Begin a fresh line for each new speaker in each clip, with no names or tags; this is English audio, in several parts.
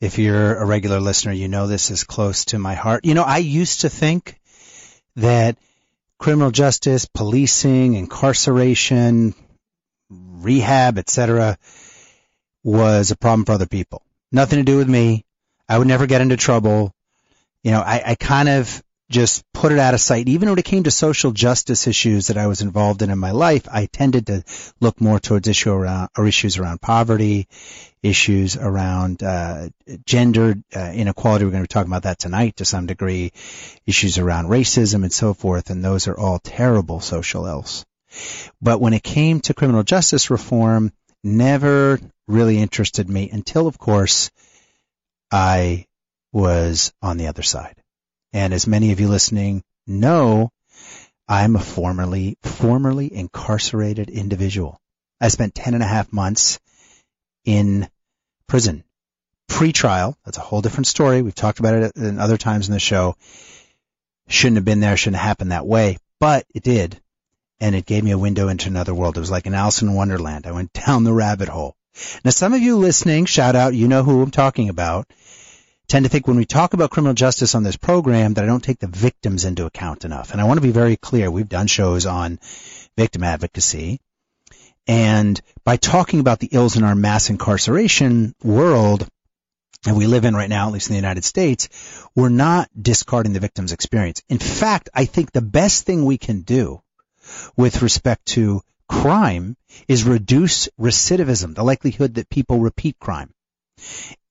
If you're a regular listener, you know this is close to my heart. You know, I used to think that criminal justice, policing, incarceration, rehab, etc. was a problem for other people. Nothing to do with me. I would never get into trouble. You know, I, I kind of just put it out of sight. Even when it came to social justice issues that I was involved in in my life, I tended to look more towards issue around or issues around poverty, issues around uh, gender uh, inequality. We're going to be talking about that tonight to some degree. Issues around racism and so forth, and those are all terrible social ills. But when it came to criminal justice reform, never really interested me until, of course, I was on the other side. And as many of you listening know, I'm a formerly, formerly incarcerated individual. I spent ten and a half months in prison. Pre-trial, that's a whole different story. We've talked about it in other times in the show. Shouldn't have been there, shouldn't have happened that way, but it did. And it gave me a window into another world. It was like an Alice in Wonderland. I went down the rabbit hole. Now some of you listening, shout out, you know who I'm talking about tend to think when we talk about criminal justice on this program that I don't take the victims into account enough. And I want to be very clear. We've done shows on victim advocacy. And by talking about the ills in our mass incarceration world that we live in right now, at least in the United States, we're not discarding the victim's experience. In fact, I think the best thing we can do with respect to crime is reduce recidivism, the likelihood that people repeat crime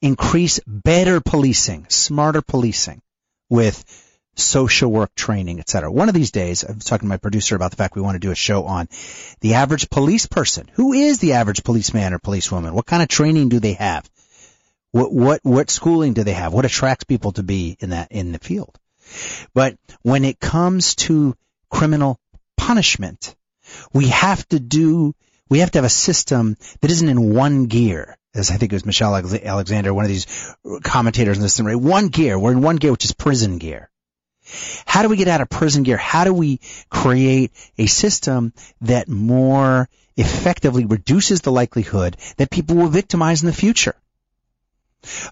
increase better policing, smarter policing with social work training, etc. One of these days, I was talking to my producer about the fact we want to do a show on the average police person. Who is the average policeman or policewoman? What kind of training do they have? What what what schooling do they have? What attracts people to be in that in the field? But when it comes to criminal punishment, we have to do we have to have a system that isn't in one gear as I think it was Michelle Alexander, one of these commentators in this thing? One gear. We're in one gear, which is prison gear. How do we get out of prison gear? How do we create a system that more effectively reduces the likelihood that people will victimize in the future?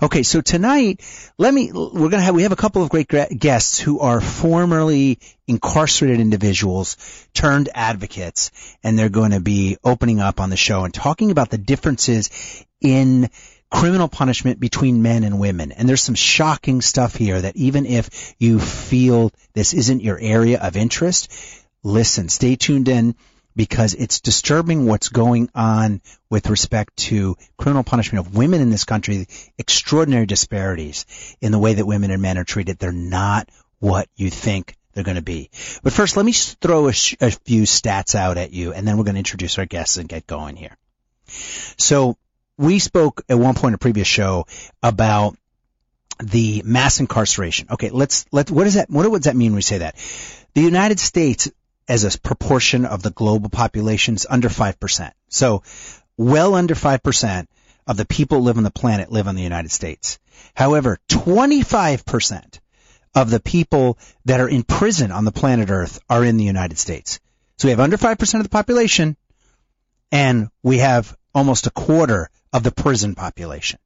Okay, so tonight, let me, we're gonna have, we have a couple of great guests who are formerly incarcerated individuals turned advocates, and they're going to be opening up on the show and talking about the differences in criminal punishment between men and women. And there's some shocking stuff here that even if you feel this isn't your area of interest, listen, stay tuned in because it's disturbing what's going on with respect to criminal punishment of women in this country, extraordinary disparities in the way that women and men are treated. They're not what you think they're going to be. But first, let me throw a, sh- a few stats out at you, and then we're going to introduce our guests and get going here. So, we spoke at one point in a previous show about the mass incarceration. Okay, let's let what does that what does that mean when we say that? The United States as a proportion of the global population is under 5%. So well under 5% of the people who live on the planet live on the United States. However, 25% of the people that are in prison on the planet Earth are in the United States. So we have under 5% of the population and we have almost a quarter of the prison population.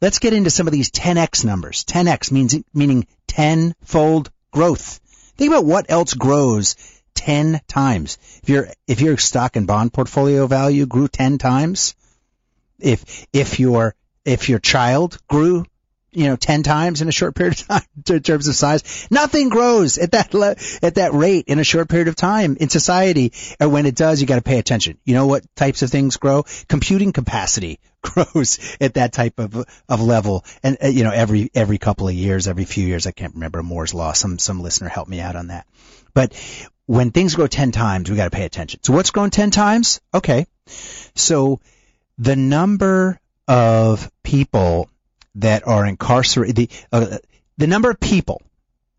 Let's get into some of these 10x numbers. 10x means meaning tenfold growth. Think about what else grows 10 times. If your if your stock and bond portfolio value grew 10 times, if if your if your child grew you know 10 times in a short period of time in terms of size nothing grows at that le- at that rate in a short period of time in society. And when it does you got to pay attention. You know what types of things grow? Computing capacity grows at that type of of level. And uh, you know every every couple of years every few years i can't remember moore's law. Some some listener help me out on that. But when things grow 10 times we got to pay attention so what's grown 10 times okay so the number of people that are incarcerated, the, uh, the number of people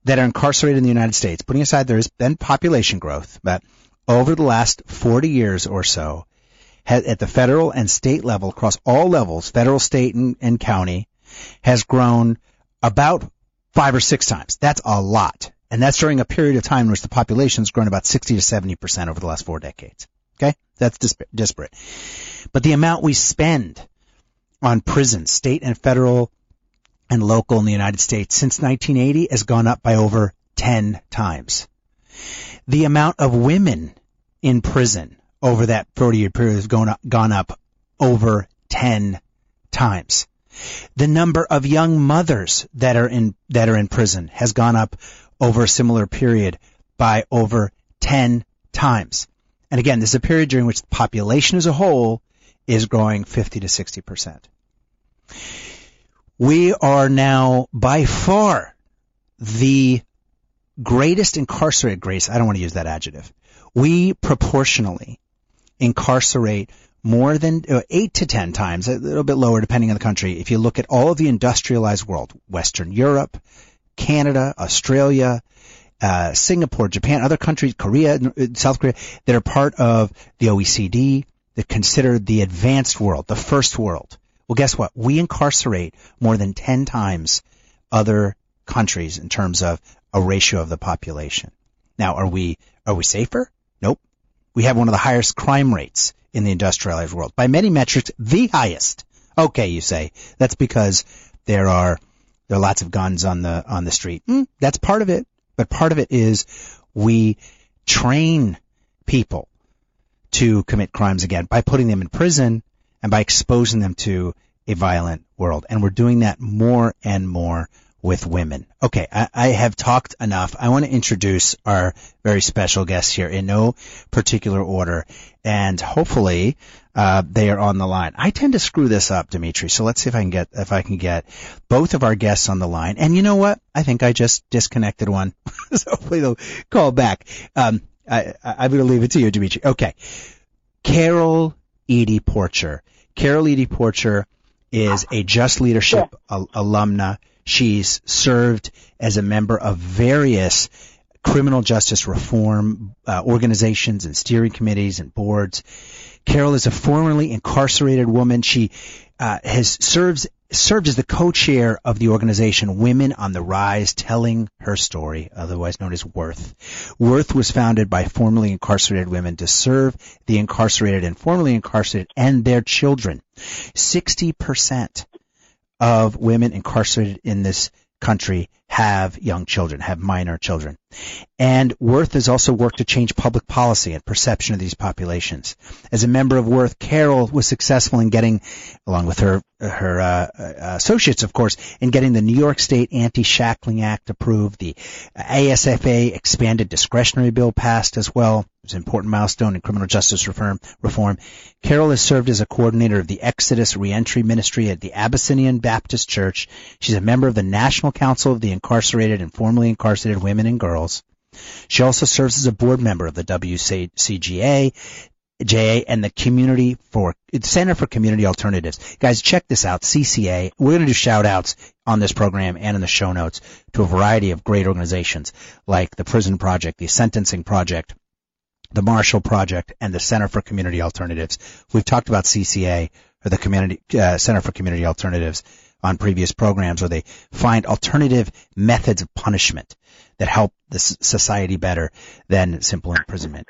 that are incarcerated in the United States, putting aside there's been population growth, but over the last 40 years or so, at the federal and state level, across all levels, federal, state, and, and county, has grown about five or six times. That's a lot. And that's during a period of time in which the population has grown about 60 to 70% over the last four decades. Okay? That's disparate. But the amount we spend on prisons, state and federal and local in the United States since 1980 has gone up by over 10 times. The amount of women in prison over that 40 year period has gone up, gone up over 10 times. The number of young mothers that are in, that are in prison has gone up over a similar period by over 10 times. And again, this is a period during which the population as a whole is growing 50 to 60 percent. We are now by far the greatest incarcerated grace. I don't want to use that adjective. We proportionally incarcerate more than uh, eight to ten times, a little bit lower depending on the country. If you look at all of the industrialized world, Western Europe, Canada, Australia, uh, Singapore, Japan, other countries, Korea, uh, South Korea, that are part of the OECD, that consider the advanced world, the first world. Well, guess what? We incarcerate more than 10 times other countries in terms of a ratio of the population. Now, are we, are we safer? Nope. We have one of the highest crime rates in the industrialized world. By many metrics, the highest. Okay, you say. That's because there are, there are lots of guns on the, on the street. Mm, that's part of it. But part of it is we train people to commit crimes again by putting them in prison and by exposing them to a violent world. And we're doing that more and more with women. Okay, I, I, have talked enough. I want to introduce our very special guests here in no particular order, and hopefully uh, they are on the line. I tend to screw this up, Dimitri. So let's see if I can get if I can get both of our guests on the line. And you know what? I think I just disconnected one, so hopefully they'll call back. Um, I, I, I'm going to leave it to you, Dimitri. Okay, Carol Edie Porcher. Carol Edie Porcher is a Just Leadership al- alumna. She's served as a member of various criminal justice reform uh, organizations and steering committees and boards. Carol is a formerly incarcerated woman. She uh, has serves served as the co-chair of the organization Women on the Rise, telling her story, otherwise known as Worth. Worth was founded by formerly incarcerated women to serve the incarcerated and formerly incarcerated and their children. 60% of women incarcerated in this country have young children, have minor children. And Worth has also worked to change public policy and perception of these populations. As a member of Worth, Carol was successful in getting, along with her her uh, uh, associates, of course, in getting the New York State Anti-Shackling Act approved, the ASFA expanded discretionary bill passed as well. It was an important milestone in criminal justice reform. Reform. Carol has served as a coordinator of the Exodus Reentry Ministry at the Abyssinian Baptist Church. She's a member of the National Council of the incarcerated and formerly incarcerated women and girls. She also serves as a board member of the WCGA, JA, and the Community for Center for Community Alternatives. Guys, check this out. CCA. We're going to do shout outs on this program and in the show notes to a variety of great organizations like the Prison Project, the Sentencing Project, the Marshall Project, and the Center for Community Alternatives. We've talked about CCA or the Community uh, Center for Community Alternatives on previous programs where they find alternative methods of punishment that help the society better than simple imprisonment.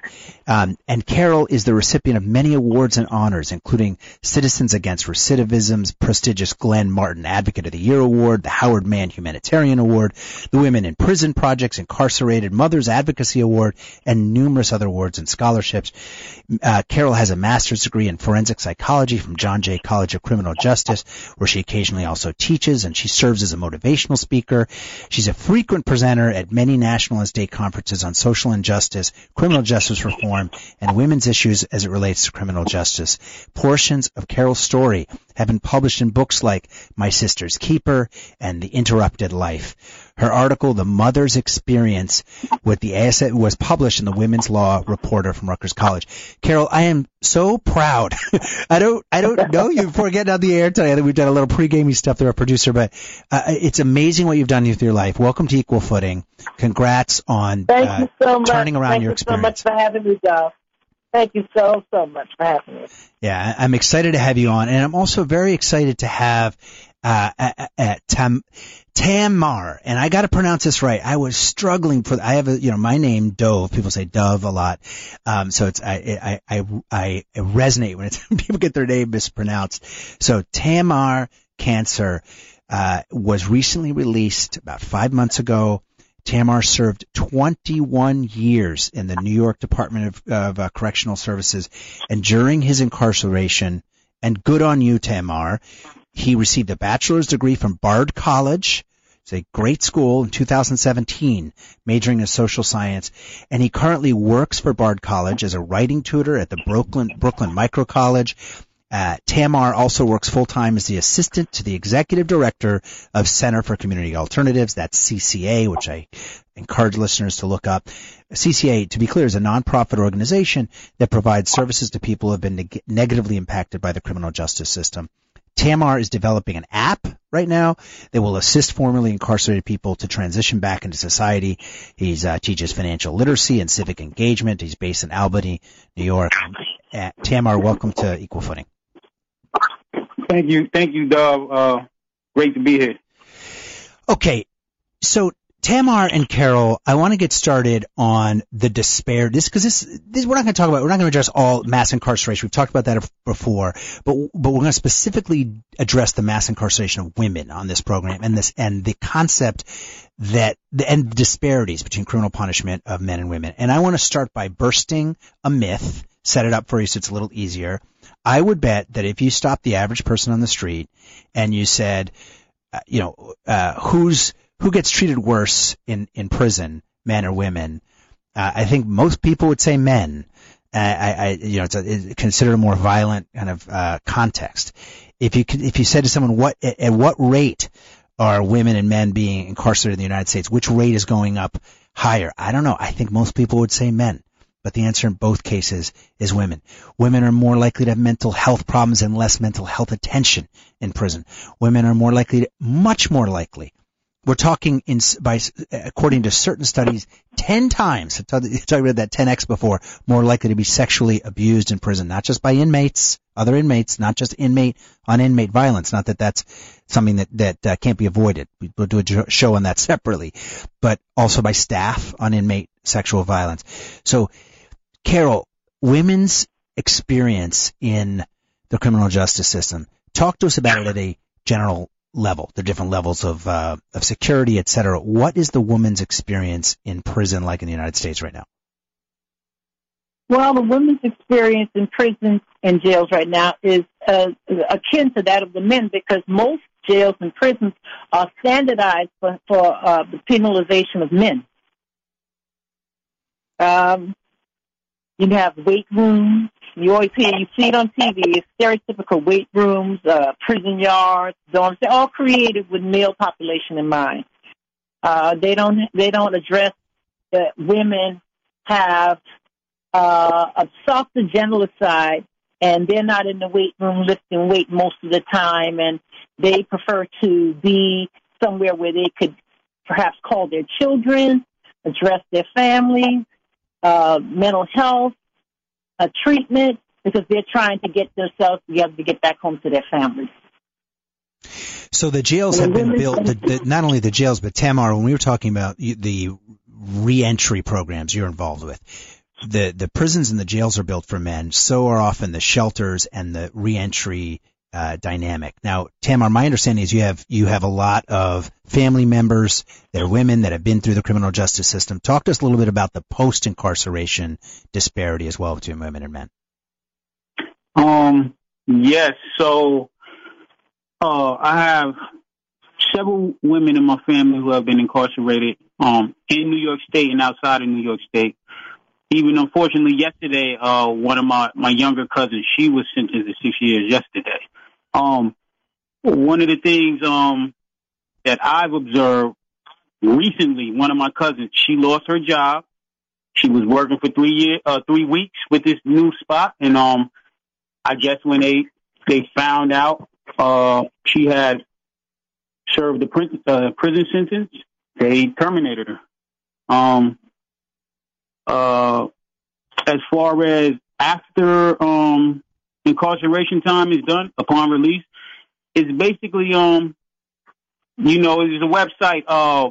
Um, and Carol is the recipient of many awards and honors, including Citizens Against Recidivism's prestigious Glenn Martin Advocate of the Year Award, the Howard Mann Humanitarian Award, the Women in Prison Project's Incarcerated Mothers Advocacy Award, and numerous other awards and scholarships. Uh, Carol has a master's degree in forensic psychology from John Jay College of Criminal Justice, where she occasionally also teaches, and she serves as a motivational speaker. She's a frequent presenter at many national and state conferences on social injustice, criminal justice reform, and women's issues as it relates to criminal justice. Portions of Carol's story have been published in books like My Sister's Keeper and The Interrupted Life. Her article, The Mother's Experience with the ASA, was published in the Women's Law Reporter from Rutgers College. Carol, I am so proud. I don't, I don't know you before getting on the air today. I think we've done a little pre-gaming stuff through our producer, but uh, it's amazing what you've done with your life. Welcome to Equal Footing. Congrats on
uh,
so turning around
Thank
your experience.
Thank you so much for having me, Doug. Thank you so, so much for having me.
Yeah, I'm excited to have you on, and I'm also very excited to have uh, at, Tam, Tamar, and I got to pronounce this right. I was struggling for. I have a, you know, my name Dove. People say Dove a lot, um, so it's I I I, I resonate when it's, people get their name mispronounced. So Tamar Cancer uh, was recently released about five months ago. Tamar served 21 years in the New York Department of, of uh, Correctional Services, and during his incarceration, and good on you, Tamar, he received a bachelor's degree from Bard College. It's a great school in 2017, majoring in social science, and he currently works for Bard College as a writing tutor at the Brooklyn Brooklyn Micro College uh, Tamar also works full time as the assistant to the executive director of Center for Community Alternatives. That's CCA, which I encourage listeners to look up. CCA, to be clear, is a nonprofit organization that provides services to people who have been neg- negatively impacted by the criminal justice system. Tamar is developing an app right now that will assist formerly incarcerated people to transition back into society. He uh, teaches financial literacy and civic engagement. He's based in Albany, New York. Uh, Tamar, welcome to Equal Footing.
Thank you, thank you, Dov. Uh, great to be here.
Okay, so Tamar and Carol, I want to get started on the despair. This because this, this we're not going to talk about. We're not going to address all mass incarceration. We've talked about that before, but but we're going to specifically address the mass incarceration of women on this program and this and the concept that the and disparities between criminal punishment of men and women. And I want to start by bursting a myth, set it up for you so it's a little easier. I would bet that if you stopped the average person on the street and you said, uh, you know, uh, who's who gets treated worse in in prison, men or women? Uh, I think most people would say men. Uh, I, I, you know, it's, a, it's considered a more violent kind of uh, context. If you if you said to someone, what at, at what rate are women and men being incarcerated in the United States? Which rate is going up higher? I don't know. I think most people would say men but the answer in both cases is women. Women are more likely to have mental health problems and less mental health attention in prison. Women are more likely, to, much more likely. We're talking in, by, according to certain studies, 10 times, talked about that 10x before, more likely to be sexually abused in prison, not just by inmates, other inmates, not just inmate on inmate violence, not that that's something that, that uh, can't be avoided. We'll do a show on that separately, but also by staff on inmate sexual violence. So Carol, women's experience in the criminal justice system. Talk to us about it at a general level, the different levels of uh, of security, et cetera. What is the woman's experience in prison like in the United States right now?
Well, the women's experience in prisons and jails right now is uh, akin to that of the men because most jails and prisons are standardized for, for uh, the penalization of men. Um, you have weight rooms. You always hear, you see it on TV. It's stereotypical weight rooms, uh, prison yards, dorms. They're all created with male population in mind. Uh, they don't, they don't address that women have, uh, a softer, gentler side and they're not in the weight room lifting weight most of the time and they prefer to be somewhere where they could perhaps call their children, address their families, uh, mental health, uh, treatment, because they're trying to get themselves together to get back home to their families.
So the jails have been built, the, the, not only the jails, but Tamar, when we were talking about the reentry programs you're involved with, the, the prisons and the jails are built for men. So are often the shelters and the reentry uh, dynamic. Now, Tamar, my understanding is you have you have a lot of family members that are women that have been through the criminal justice system. Talk to us a little bit about the post incarceration disparity as well between women and men.
Um. Yes. So, uh, I have several women in my family who have been incarcerated um, in New York State and outside of New York State. Even unfortunately, yesterday, uh, one of my my younger cousins, she was sentenced to six years yesterday. Um, one of the things um, that I've observed recently, one of my cousins, she lost her job. She was working for three year, uh, three weeks with this new spot, and um, I guess when they they found out uh she had served the prison, uh, prison sentence, they terminated her. Um, uh, as far as after um incarceration time is done upon release, it's basically um, you know, there's a website, uh,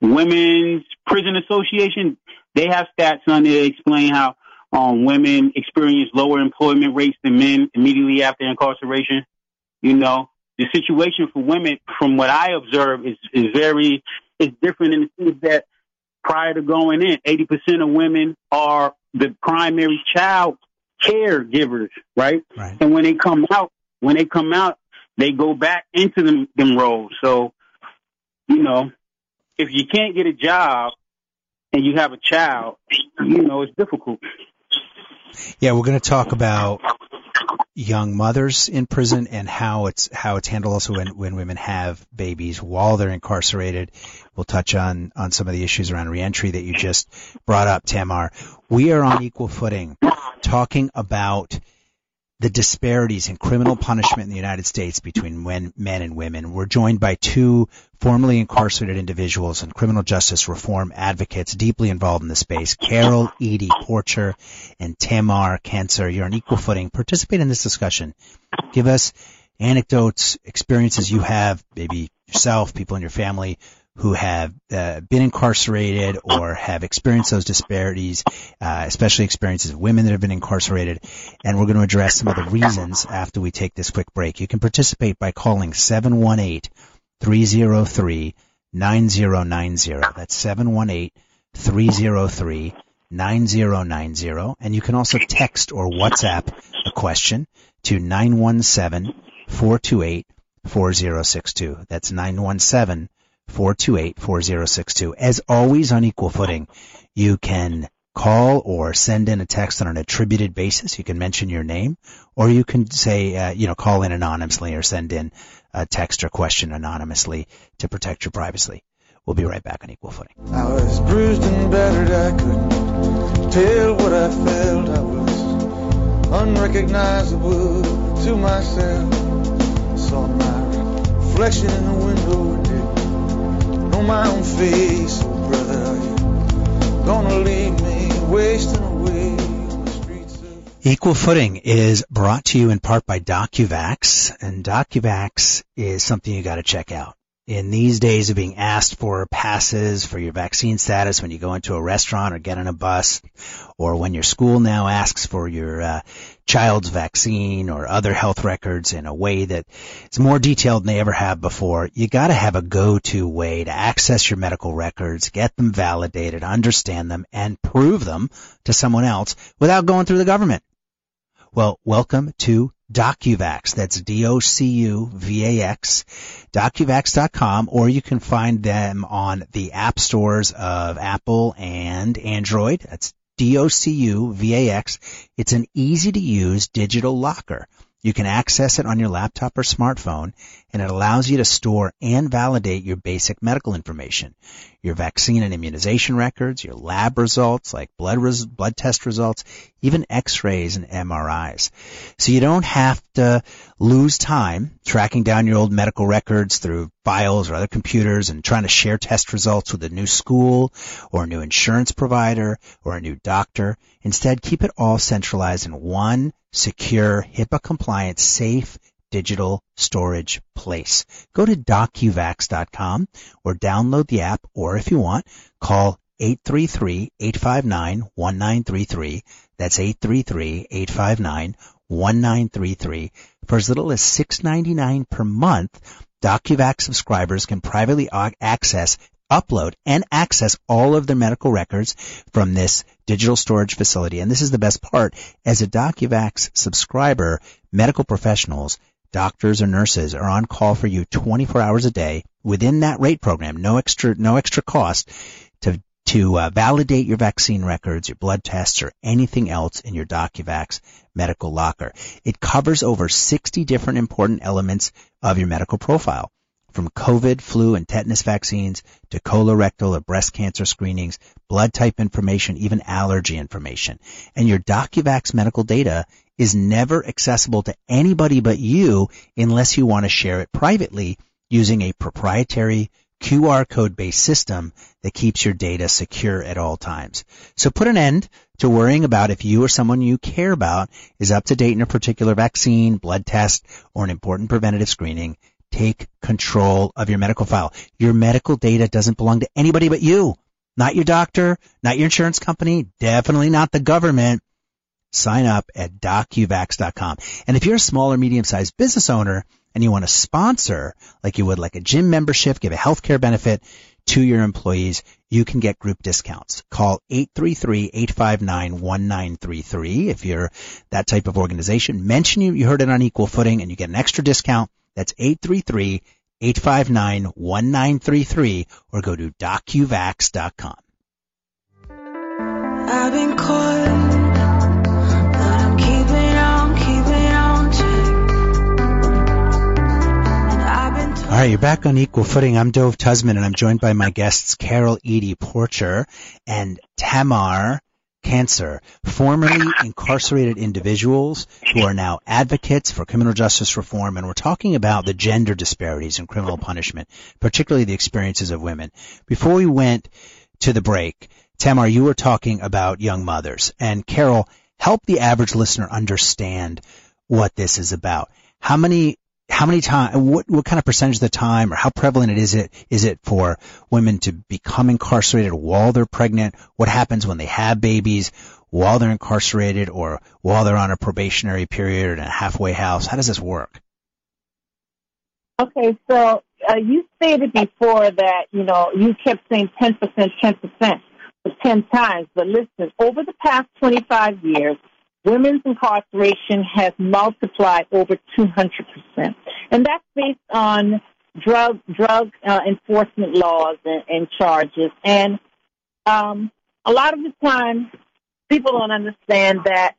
Women's Prison Association. They have stats on there explain how um, women experience lower employment rates than men immediately after incarceration. You know, the situation for women, from what I observe, is is very is different in the sense that prior to going in, eighty percent of women are the primary child caregivers, right?
Right.
And when they come out, when they come out, they go back into them them roles. So, you know, if you can't get a job and you have a child, you know, it's difficult.
Yeah, we're going to talk about young mothers in prison and how it's how it's handled also when when women have babies while they're incarcerated. We'll touch on on some of the issues around reentry that you just brought up, Tamar. We are on equal footing talking about the disparities in criminal punishment in the United States between men, men and women. We're joined by two formerly incarcerated individuals and criminal justice reform advocates deeply involved in the space. Carol Edie Porcher and Tamar Cancer. You're on equal footing. Participate in this discussion. Give us anecdotes, experiences you have, maybe yourself, people in your family who have uh, been incarcerated or have experienced those disparities, uh, especially experiences of women that have been incarcerated. And we're going to address some of the reasons after we take this quick break. You can participate by calling 718 303 9090. That's 718 303 9090. And you can also text or WhatsApp a question to 917 428 4062. That's 917 428-4062. As always on equal footing, you can call or send in a text on an attributed basis. You can mention your name or you can say, uh, you know, call in anonymously or send in a text or question anonymously to protect your privacy. We'll be right back on equal footing.
I was bruised and battered, I couldn't tell what I felt. I was unrecognizable to myself. I Saw my reflection in the window know my own face. Brother, are gonna leave me wasting away
Equal Footing is brought to you in part by DocuVax, and DocuVax is something you got to check out. In these days of being asked for passes for your vaccine status when you go into a restaurant or get on a bus, or when your school now asks for your uh, child's vaccine or other health records in a way that is more detailed than they ever have before, you got to have a go-to way to access your medical records, get them validated, understand them, and prove them to someone else without going through the government. Well, welcome to DocuVax. That's D-O-C-U-V-A-X, DocuVax.com, or you can find them on the app stores of Apple and Android. That's D-O-C-U-V-A-X. It's an easy to use digital locker. You can access it on your laptop or smartphone, and it allows you to store and validate your basic medical information, your vaccine and immunization records, your lab results like blood res- blood test results, even x-rays and MRIs. So you don't have to lose time tracking down your old medical records through files or other computers and trying to share test results with a new school or a new insurance provider or a new doctor. Instead, keep it all centralized in one secure, HIPAA compliant, safe digital storage place. Go to docuvax.com or download the app or if you want, call 833-859-1933. That's 833-859-1933. For as little as $6.99 per month, DocuVax subscribers can privately access, upload, and access all of their medical records from this digital storage facility. And this is the best part. As a DocuVax subscriber, medical professionals, doctors or nurses are on call for you 24 hours a day within that rate program, no extra, no extra cost to to uh, validate your vaccine records, your blood tests, or anything else in your DocuVax medical locker. It covers over 60 different important elements of your medical profile. from COVID, flu, and tetanus vaccines to colorectal or breast cancer screenings, blood type information, even allergy information. And your DocuVax medical data is never accessible to anybody but you unless you want to share it privately using a proprietary QR code based system that keeps your data secure at all times. So put an end to worrying about if you or someone you care about is up to date in a particular vaccine, blood test, or an important preventative screening. Take control of your medical file. Your medical data doesn't belong to anybody but you. Not your doctor, not your insurance company, definitely not the government. Sign up at docuvax.com. And if you're a small or medium sized business owner and you want to sponsor, like you would like a gym membership, give a healthcare benefit to your employees, you can get group discounts. Call 833-859-1933 if you're that type of organization. Mention you, you heard it on equal footing and you get an extra discount. That's 833-859-1933 or go to docuvax.com.
I've been
All right, you're back on equal footing. I'm Dove Tusman, and I'm joined by my guests Carol Edie Porcher and Tamar Cancer, formerly incarcerated individuals who are now advocates for criminal justice reform, and we're talking about the gender disparities in criminal punishment, particularly the experiences of women. Before we went to the break, Tamar, you were talking about young mothers, and Carol, help the average listener understand what this is about. How many how many time what what kind of percentage of the time or how prevalent it is it is it for women to become incarcerated while they're pregnant? What happens when they have babies while they're incarcerated or while they're on a probationary period or in a halfway house? How does this work?
Okay, so uh, you stated before that, you know, you kept saying 10%, 10% for 10 times. But listen, over the past 25 years, women's incarceration has multiplied over 200%. And that's based on drug, drug uh, enforcement laws and, and charges. And um, a lot of the time, people don't understand that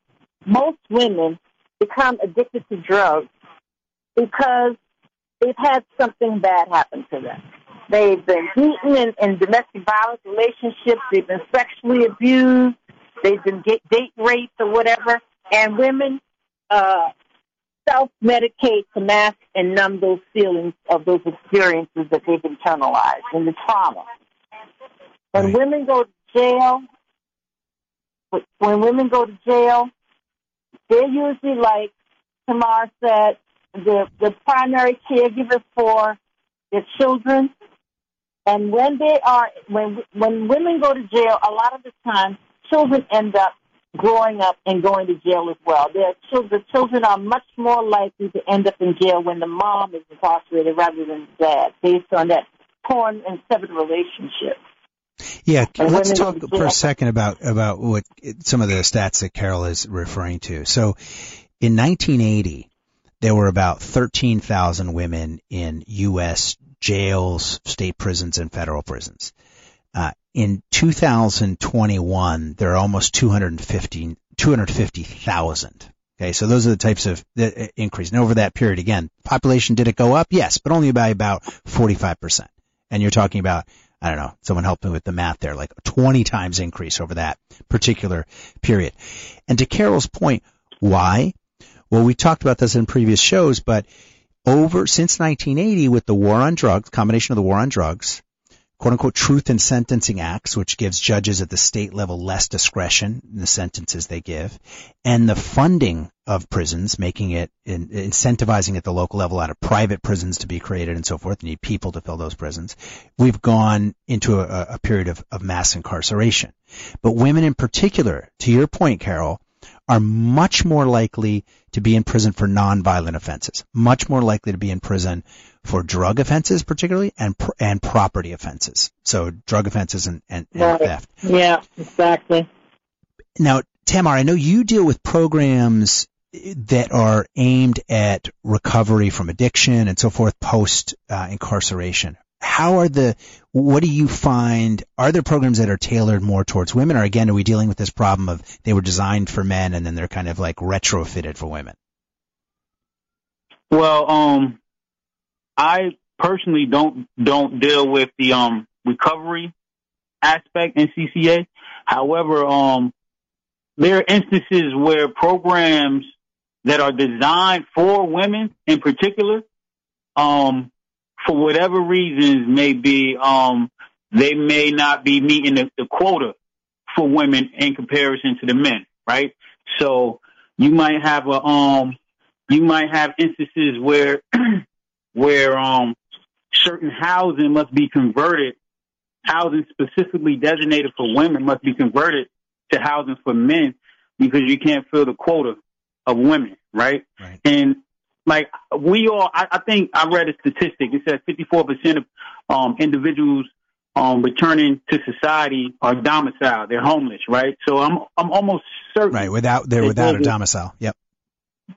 most women become addicted to drugs because they've had something bad happen to them. They've been beaten in, in domestic violence relationships. They've been sexually abused. They've been ga- date raped or whatever. And women uh, self-medicate to mask and numb those feelings of those experiences that they've internalized and the trauma. When
Right.
women go to jail, when women go to jail, they're usually like Tamar said, the the primary caregiver for their children. And when they are when when women go to jail, a lot of the time children end up growing up and going to jail as well. Their children, the children are much more likely to end up in jail when the mom is incarcerated rather than the dad, based on that torn and severed relationship.
Yeah,
And
let's talk for a second about about what some of the stats that Carol is referring to. So, in 1980, there were about 13,000 women in U.S. jails, state prisons, and federal prisons. Uh, in 2021, there are almost 250 250,000. Okay, so those are the types of the uh, increase. And over that period, again, population did it go up? Yes, but only by about 45%. And you're talking about I don't know, someone help me with the math there, like 20 times increase over that particular period. And to Carol's point, why? Well, we talked about this in previous shows, but over since 1980 with the war on drugs, combination of the war on drugs, quote unquote truth in sentencing acts, which gives judges at the state level less discretion in the sentences they give, and the funding of prisons, making it in, incentivizing at the local level out of private prisons to be created and so forth. You need people to fill those prisons. We've gone into a, a period of, of mass incarceration. But women in particular, to your point, Carol, are much more likely to be in prison for nonviolent offenses, much more likely to be in prison for drug offenses particularly and pr- and property offenses. So drug offenses and, and, and
Right.
theft.
Yeah, exactly.
Now, Tamar, I know you deal with programs that are aimed at recovery from addiction and so forth post uh, incarceration. How are the, what do you find, are there programs that are tailored more towards women or again, are we dealing with this problem of they were designed for men and then they're kind of like retrofitted for women?
Well, um, I personally don't don't deal with the um recovery aspect in CCA. However, um, there are instances where programs that are designed for women in particular, um, for whatever reasons may be, um, they may not be meeting the, the quota for women in comparison to the men, right? So you might have a, um, you might have instances where, where, um, certain housing must be converted, housing specifically designated for women must be converted to housing for men because you can't fill the quota of women, right?
Right.
And like we all, I, I think I read a statistic. It said 54% of um, individuals um, returning to society are domiciled. They're homeless, right? So I'm I'm almost certain.
Right. Without they're without a domicile. Yep.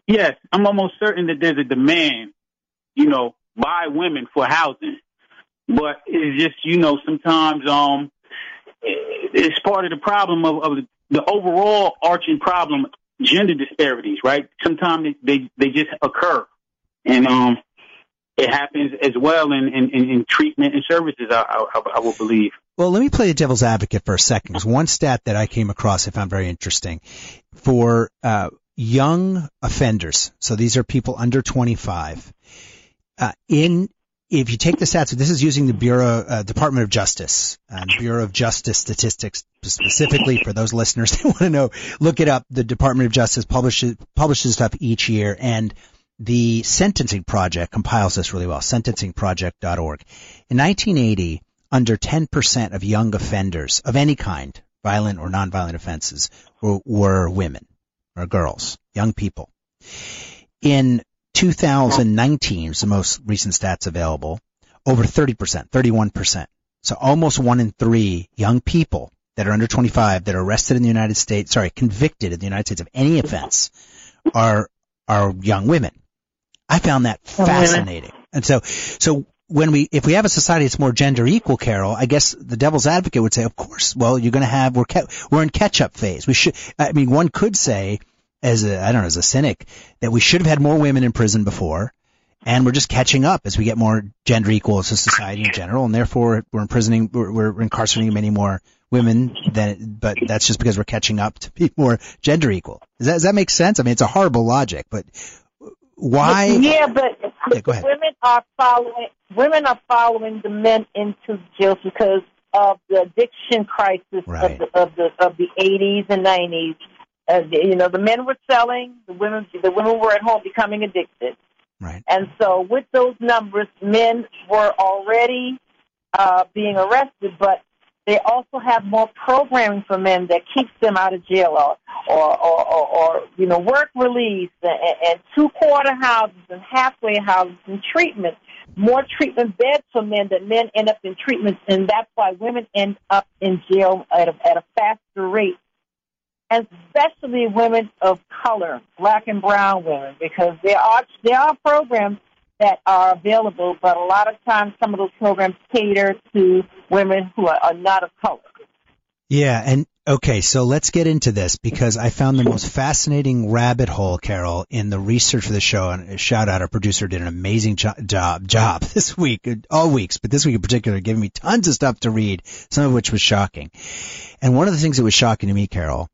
Yes, I'm almost certain that there's a demand, you know, by women for housing. But it's just, you know, sometimes um, it's part of the problem of, of the overall arching problem, gender disparities, right? Sometimes they, they, they just occur. And um, it happens as well in, in, in, treatment and services, I, I, I will believe.
Well, let me play the devil's advocate for a second. 'cause one stat that I came across I found very interesting for uh, young offenders. So these are people under 25. Uh, in if you take the stats, this is using the Bureau uh, Department of Justice, uh, Bureau of Justice statistics specifically for those listeners that want to know. Look it up. The Department of Justice publishes publishes stuff each year, and the Sentencing Project compiles this really well. Sentencingproject.org. In 1980, under 10% of young offenders of any kind, violent or nonviolent offenses, were, were women or girls, young people. In 2019, is the most recent stats available, over 30%, 31%. So almost one in three young people that are under 25 that are arrested in the United States, sorry, convicted in the United States of any offense are, are young women. I found that fascinating. And so, so when we, if we have a society that's more gender equal, Carol, I guess the devil's advocate would say, of course, well, you're going to have, we're, ca- we're in catch up phase. We should, I mean, one could say, as a, I don't know, as a cynic, that we should have had more women in prison before, and we're just catching up as we get more gender equal to society in general, and therefore we're imprisoning, we're, we're incarcerating many more women than, but that's just because we're catching up to be more gender equal. Does that, does that make sense? I mean, it's a horrible logic, but why?
Yeah, but
Yeah,
women are following women are following the men into jail because of the addiction crisis
Right.
of the of the of the eighties and nineties. Uh, you know, the men were selling, the women the women were at home becoming addicted,
Right.
and so with those numbers, men were already uh, being arrested, but they also have more programming for men that keeps them out of jail or or or, or, or you know work release and, and two quarter houses and halfway houses and treatment more treatment beds for men that men end up in treatment and that's why women end up in jail at a, at a faster rate especially women of color black and brown women because there are there are programs that are available but a lot of times some of those programs cater to women who are, are not of color.
Yeah, and okay, so let's get into this because I found the most fascinating rabbit hole, Carol, in the research for the show. And shout out, our producer did an amazing jo- job job this week, all weeks, but this week in particular, giving me tons of stuff to read, some of which was shocking. And one of the things that was shocking to me, Carol,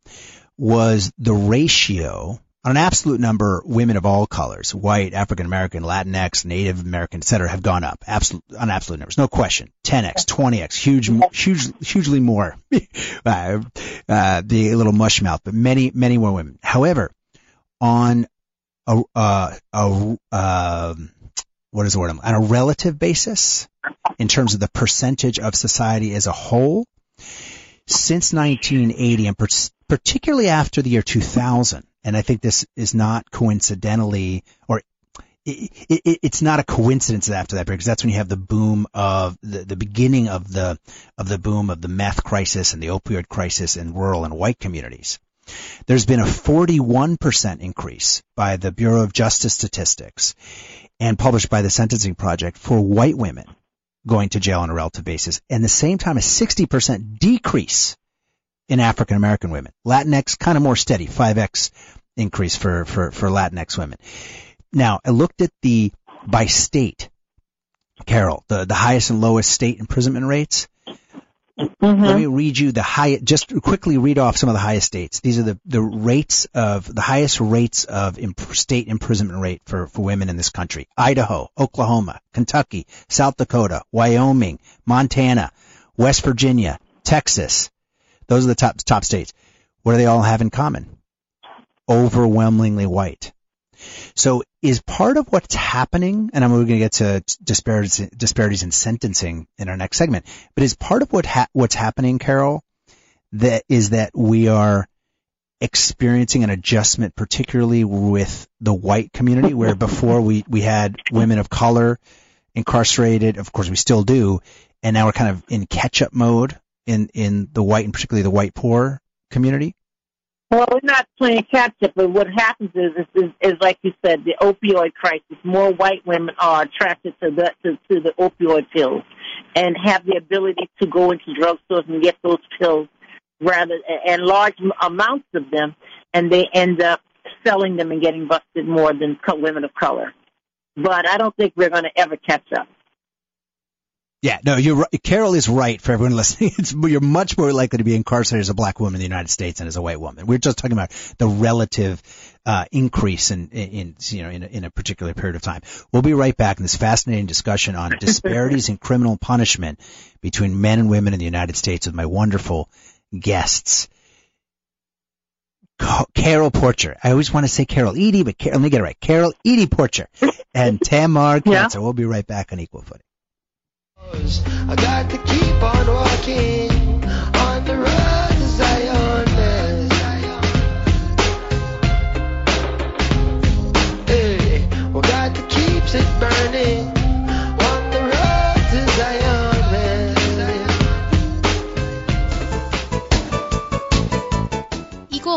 was the ratio on an absolute number, women of all colors, white, African American, Latinx, Native American, et cetera, have gone up. Absolute, on absolute numbers. No question. 10x, 20x, huge, huge, hugely more. uh, uh, a little mush mouth, but many, many more women. However, on a, uh, a, um, what is the word? On a relative basis, in terms of the percentage of society as a whole, since 1980 and particularly after the year 2000, and I think this is not coincidentally, or it, it, it's not a coincidence after that because that's when you have the boom of the, the beginning of the of the boom of the meth crisis and the opioid crisis in rural and white communities. There's been a 41% increase by the Bureau of Justice Statistics and published by the Sentencing Project for white women going to jail on a relative basis, and the same time a 60% decrease in African American women. Latinx kind of more steady, 5x increase for, for, for Latinx women. Now, I looked at the by state. Carol, the, the highest and lowest state imprisonment rates.
Mm-hmm.
Let me read you the high, just quickly read off some of the highest states. These are the, the rates of, the highest rates of imp- state imprisonment rate for, for women in this country. Idaho, Oklahoma, Kentucky, South Dakota, Wyoming, Montana, West Virginia, Texas. Those are the top, top states. What do they all have in common? Overwhelmingly white. So is part of what's happening, and I'm going to get to disparities, disparities in sentencing in our next segment, but is part of what ha- what's happening, Carol, that is that we are experiencing an adjustment, particularly with the white community, where before we, we had women of color incarcerated, of course we still do, and now we're kind of in catch up mode in, in the white and particularly the white poor community?
Well, we're not playing catch up, but what happens is, is, is, is like you said, the opioid crisis. More white women are attracted to the to, to the opioid pills, and have the ability to go into drugstores and get those pills, rather and large amounts of them, and they end up selling them and getting busted more than women of color. But I don't think we're going to ever catch up.
Yeah, no, you're right. Carol is right for everyone listening. It's, you're much more likely to be incarcerated as a black woman in the United States than as a white woman. We're just talking about the relative uh, increase in, in, you know in a, in a particular period of time. We'll be right back in this fascinating discussion on disparities in criminal punishment between men and women in the United States with my wonderful guests. Carol Porcher. I always want to say Carol Edie, but Carol, let me get it right. Carol Edie Porcher and Tamar Cancer. Yeah. We'll be right back on Equal Footing. I got to keep on walking on the road to Zion. We got to keep it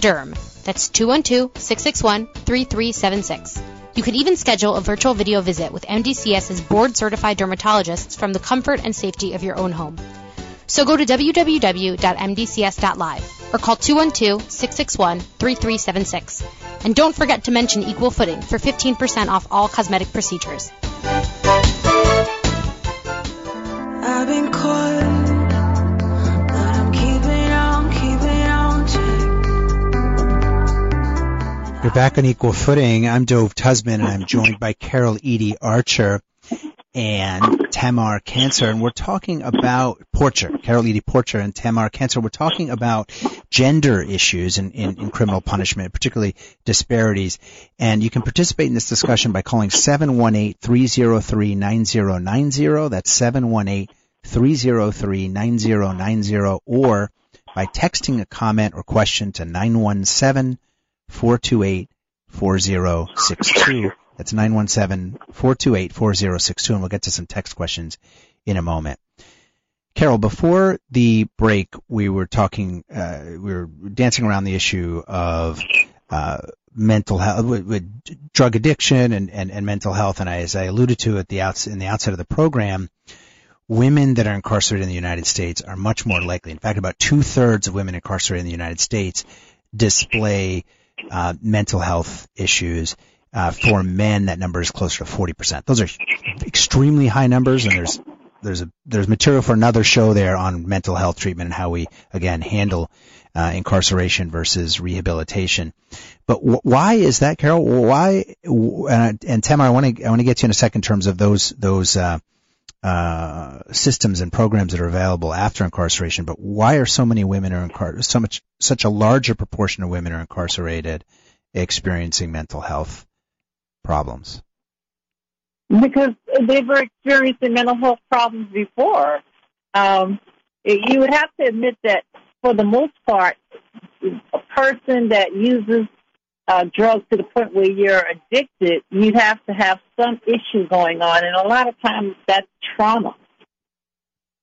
212-661-DERM. That's 212-661-3376. You can even schedule a virtual video visit with MDCS's board certified dermatologists from the comfort and safety of your own home. So go to www.mdcs.live or call 212-661-3376. And don't forget to mention Equal Footing for 15% off all cosmetic procedures. I've been
You're back on equal footing. I'm Dove Tusman and I'm joined by Carol Edie Archer and Tamar Cancer and we're talking about Porcher, Carol Edie Porcher and Tamar Cancer. We're talking about gender issues in, in, in criminal punishment, particularly disparities. And you can participate in this discussion by calling 718-303-9090. That's 718-303-9090 or by texting a comment or question to 917 428 4062. That's 917 428 4062, and we'll get to some text questions in a moment. Carol, before the break, we were talking, uh, we were dancing around the issue of uh, mental health, with, with drug addiction and, and, and, mental health. And I, as I alluded to at the outs, in the outset of the program, women that are incarcerated in the United States are much more likely. In fact, about two thirds of women incarcerated in the United States display uh, mental health issues. Uh, for men, that number is closer to 40%. Those are extremely high numbers, and there's there's a there's material for another show there on mental health treatment and how we again handle uh, incarceration versus rehabilitation. But wh- why is that, Carol? Why? And, and Tamar, I want to I want to get you in a second in terms of those those uh, uh, systems and programs that are available after incarceration, but why are so many women are incar- so much such a larger proportion of women are incarcerated experiencing mental health problems?
Because they were experiencing mental health problems before. Um, you would have to admit that for the most part, a person that uses uh, drugs to the point where you're addicted, you have to have some issue going on, and a lot of times that's trauma.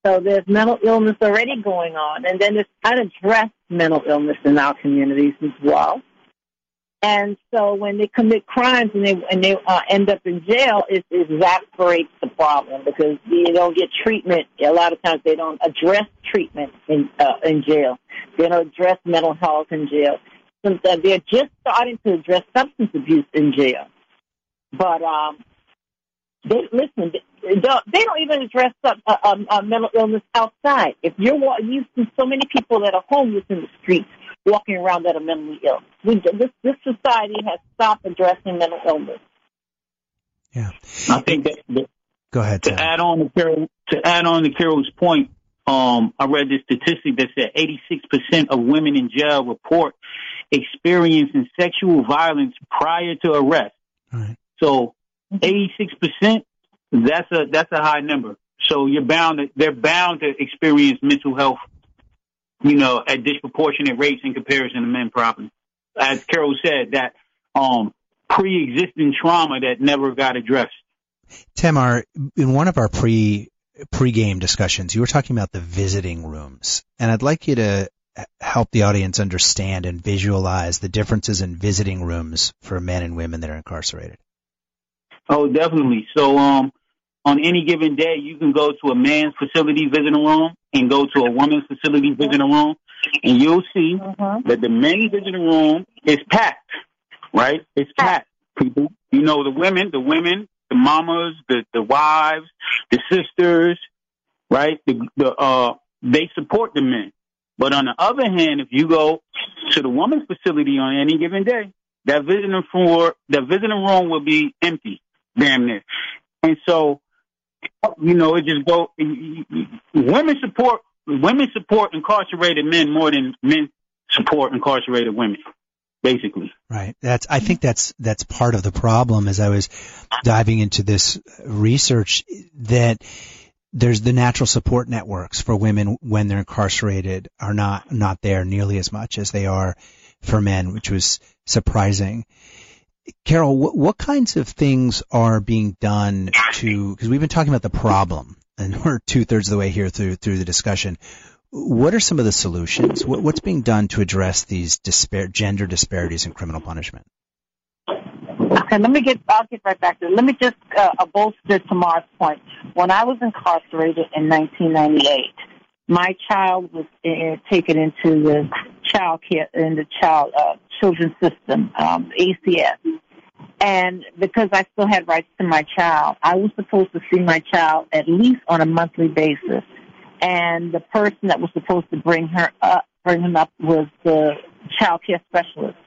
So there's mental illness already going on, and then there's unaddressed mental illness in our communities as well. And so when they commit crimes and they and they uh, end up in jail, it, exasperates the problem because you don't get treatment. A lot of times they don't address treatment in uh, in jail. They don't address mental health in jail. So they're just starting to address substance abuse in jail. But um, they listen. They don't, they don't even address uh, uh, uh, mental illness outside. If you're you see so many people that are homeless in the streets walking around that are mentally ill. We, this this society has stopped addressing mental illness.
Yeah,
I think that, that
go ahead.
To
Tim.
add on to Carol, to add on to Carol's point, um, I read this statistic that said 86% of women in jail report experiencing sexual violence prior to arrest.
Right.
So 86%, that's a, that's a high number. So you're bound to, they're bound to experience mental health, you know, at disproportionate rates in comparison to men properly. As Carol said, that, um, pre-existing trauma that never got addressed.
Tamar, in one of our pre pre-game discussions, you were talking about the visiting rooms, and I'd like you to help the audience understand and visualize the differences in visiting rooms for men and women that are incarcerated.
Oh, definitely. So, um, on any given day, you can go to a man's facility visiting room and go to a woman's facility visiting room, and you'll see
Mm-hmm.
that the men's visiting room is packed, right? It's packed. People, you know, the women, the women, the mamas, the, the wives, the sisters, right? The, the, uh, they support the men. But on the other hand, if you go to the woman's facility on any given day, that visiting floor, that visiting room will be empty, damn near. And so, you know, it just go, women support, women support incarcerated men more than men support incarcerated women, basically.
Right. That's, I think that's, that's part of the problem as I was diving into this research that there's the natural support networks for women when they're incarcerated are not, not there nearly as much as they are for men, which was surprising. Carol, what, what kinds of things are being done to, because we've been talking about the problem and we're two thirds of the way here through, through the discussion. What are some of the solutions? What, what's being done to address these dispar- gender disparities in criminal punishment?
Okay, let me get. I'll get right back to it. Let me just uh, bolster Tamar's point. When I was incarcerated in 1998, my child was uh, taken into the child care in the child uh, children's system, um, ACS, and because I still had rights to my child, I was supposed to see my child at least on a monthly basis. And the person that was supposed to bring her up, bring him up, was the child care specialist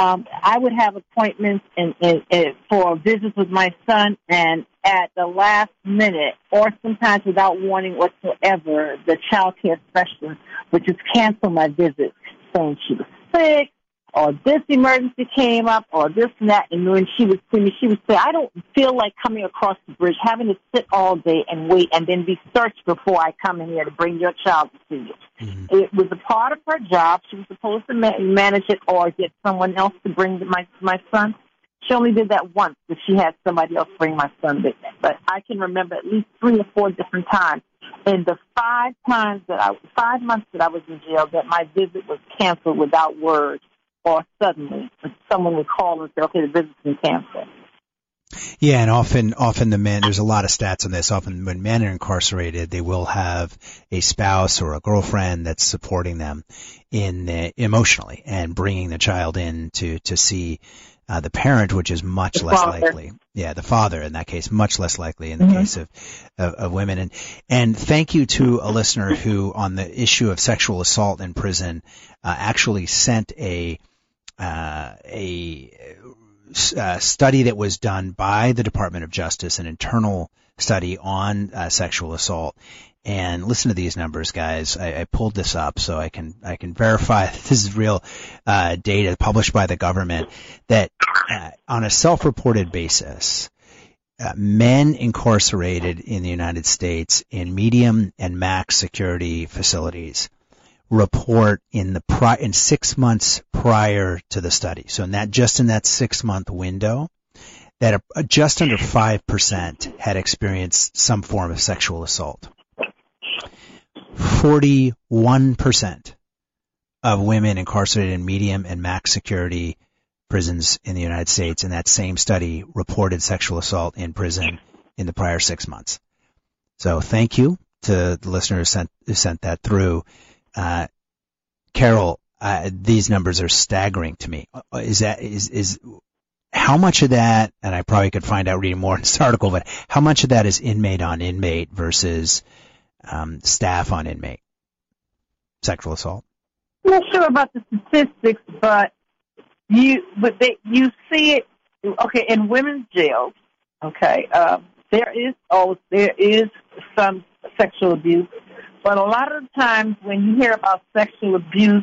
um, I would have appointments in, in, in, for visits with my son, and at the last minute, or sometimes without warning whatsoever, the child care specialist would just cancel my visit, saying she was sick, or this emergency came up, or this and that. And when she would see me, she would say, "I don't feel like coming across the bridge, having to sit all day and wait, and then be searched before I come in here to bring your child to see you."
Mm-hmm.
It was a part of her job. She was supposed to ma- manage it or get someone else to bring my my son. She only did that once, but she had somebody else bring my son with them. But I can remember at least three or four different times in the five times that I, five months that I was in jail, that my visit was canceled without word or suddenly. Someone would call and say, "Okay, the visit's been canceled."
Yeah, and often, often the men, there's a lot of stats on this. Often when men are incarcerated, they will have a spouse or a girlfriend that's supporting them in uh, emotionally and bringing the child in to, to see uh, the parent, which is much
The
less
father.
likely. Yeah, the father in that case, much less likely in the
Mhm.
case of, of, of women. And, and thank you to a listener who on the issue of sexual assault in prison, uh, actually sent a, uh, a uh, study that was done by the Department of Justice, an internal study on uh, sexual assault. And listen to these numbers, guys. I, I pulled this up so I can I can verify this is real uh, data published by the government. That uh, on a self-reported basis, uh, men incarcerated in the United States in medium and max security facilities report in the pri- in six months prior to the study. So in that just in that six month window, that uh, just under five percent had experienced some form of sexual assault. 41% of women incarcerated in medium and max security prisons in the United States in that same study reported sexual assault in prison in the prior six months. So thank you to the listener who sent, who sent that through. Uh, Carol, uh, these numbers are staggering to me. Uh, Is that, is, is, how much of that, and I probably could find out reading more in this article, but how much of that is inmate on inmate versus um, staff on inmate sexual assault?
I'm not sure about the statistics, but you but they you see it okay in women's jails. Okay, um, there is oh there is some sexual abuse, but a lot of times when you hear about sexual abuse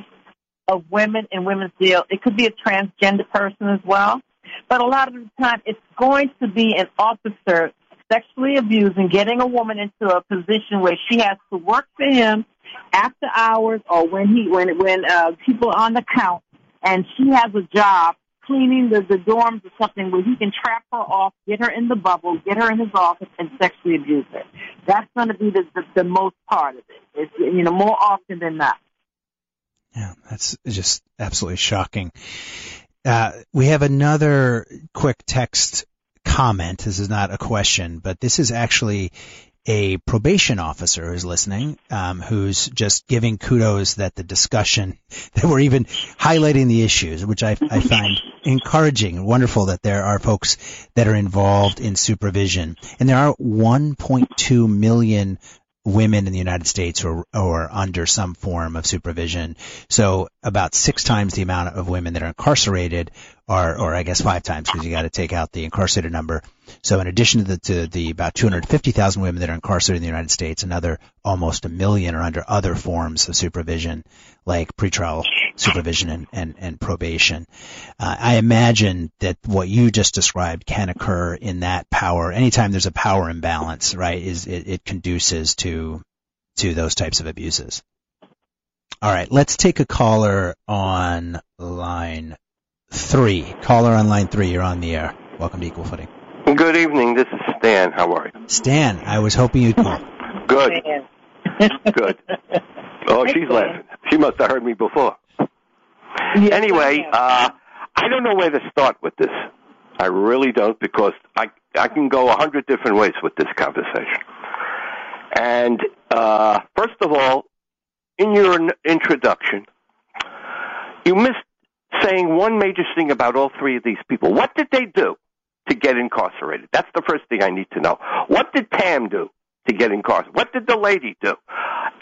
of women in women's jail, it could be a transgender person as well. But a lot of the time, it's going to be an officer sexually abusing, getting a woman into a position where she has to work for him after hours or when he when when uh, people are on the count, and she has a job cleaning the, the dorms or something where he can trap her off, get her in the bubble, get her in his office, and sexually abuse her. That's going to be the, the the most part of it. It's you know more often than not.
Yeah, that's just absolutely shocking. Uh, we have another quick text comment. This is not a question, but this is actually a probation officer who's listening, um, who's just giving kudos that the discussion, that we're even highlighting the issues, which I, I find encouraging wonderful that there are folks that are involved in supervision. And there are 1.2 million women in the United States who are, who are under some form of supervision. So about six times the amount of women that are incarcerated are, or I guess five times because you got to take out the incarcerated number. So in addition to the, to the about 250,000 women that are incarcerated in the United States, another almost a million are under other forms of supervision, like pretrial supervision and, and, and probation. Uh, I imagine that what you just described can occur in that power. Anytime there's a power imbalance, right, is it, it conduces to to those types of abuses. All right, let's take a caller on line three. Caller on line three, you're on the air. Welcome to Equal Footing.
Good evening. This is Stan. How are you?
Stan, I was hoping you'd call.
Good. Good. Oh, she's laughing. She must have heard me before. Anyway, uh, I don't know where to start with this. I really don't because I I can go a hundred different ways with this conversation. And uh, first of all, in your in- introduction, you missed saying one major thing about all three of these people. What did they do to get incarcerated? That's the first thing I need to know. What did Tam do to get incarcerated? What did the lady do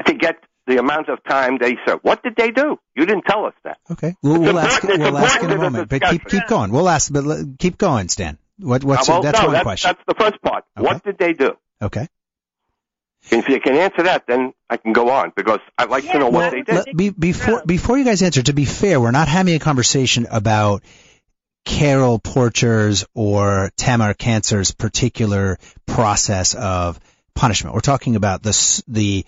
to get the amount of time they served? What did they do? You didn't tell us that.
Okay, we'll, we'll ask.
important-
We'll ask in a
important to the
moment, but keep keep going. We'll ask, but keep going, Stan. What what's
Uh, well,
that's
no,
one
that's,
question.
that's the first part.
Okay.
What did they do?
Okay.
If you can answer that, then I can go on because I'd like to know what they did.
let- be, before before you guys answer, to be fair, we're not having a conversation about Carol Porcher's or Tamar Cancer's particular process of punishment. We're talking about the the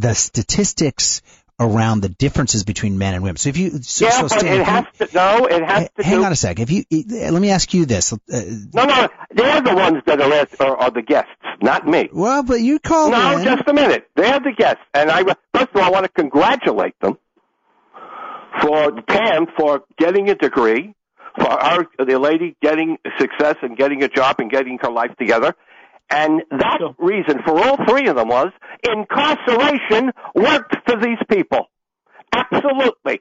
the statistics around the differences between men and women. So if you so,
yeah,
so Stan,
it has
you-
to. No, it has to
hang
do.
on a sec. If you eh, let me ask you this. Uh,
No, no, they're the ones that are, are, are the guests, not me.
well, but you called
No,
in.
just a minute. They're the guests, and I first of all I want to congratulate them for Pam for getting a degree, for our the lady getting success and getting a job and getting her life together. And that reason for all three of them was incarceration worked for these people. Absolutely.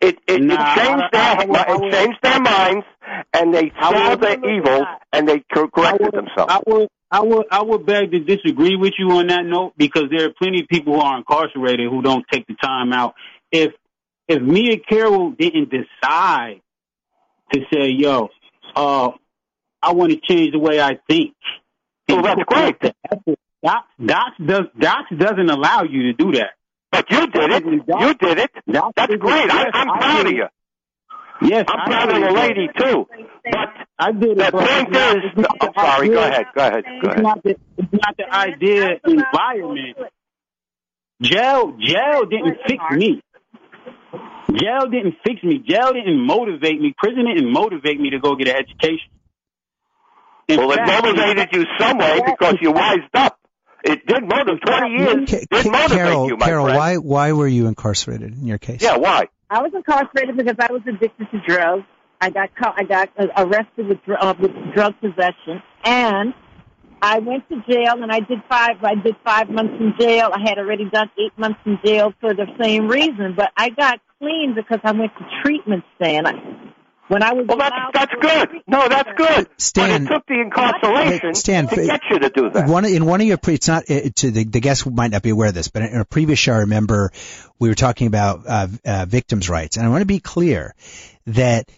It it,
Nah,
it changed their
I would- I
it changed their minds, and they saw their evils and they corrected
would,
themselves.
I would, I would, I would beg to disagree with you on that note because there are plenty of people who are incarcerated who don't take the time out. If if me and Carol didn't decide to say, "Yo, uh, I want to change the way I think,"
Well, that's great.
DOCCS, DOCCS does DOCCS doesn't allow you to do that.
But you did it. You did it.
DOCCS
That's great. I, I'm
I
proud
did
of you.
Yes,
I'm
I
proud of the lady too. But
I did it.
the
but
point
not-
is,
it's
I'm
the
sorry. Go ahead. Go ahead. Go
It's not the it's not the idea environment. Jail jail didn't fix me. Jail didn't fix me. Jail didn't motivate me. Prison didn't motivate me to go get an education. In
Well, it motivated you some way because you wised up. It did more than 20 years.
Ca-
did motivate
Carol,
you, my
Carol,
friend.
why why were you incarcerated in your case?
Yeah, why?
I was incarcerated because I was addicted to drugs. I got caught, I got arrested with dr- uh, with drug possession, and I went to jail and I did five. I did five months in jail. I had already done eight months in jail for the same reason, but I got clean because I went to treatment stand. I, when I was
Well, that's that's
to go to
good. No, that's good.
Stan-
but it took the incarceration
Hey, Stan,
to get you to do that.
One in one of your pre, it's not it, to the the guests might not be aware of this, but in a previous show, I remember we were talking about uh, uh, victims' rights, and I want to be clear that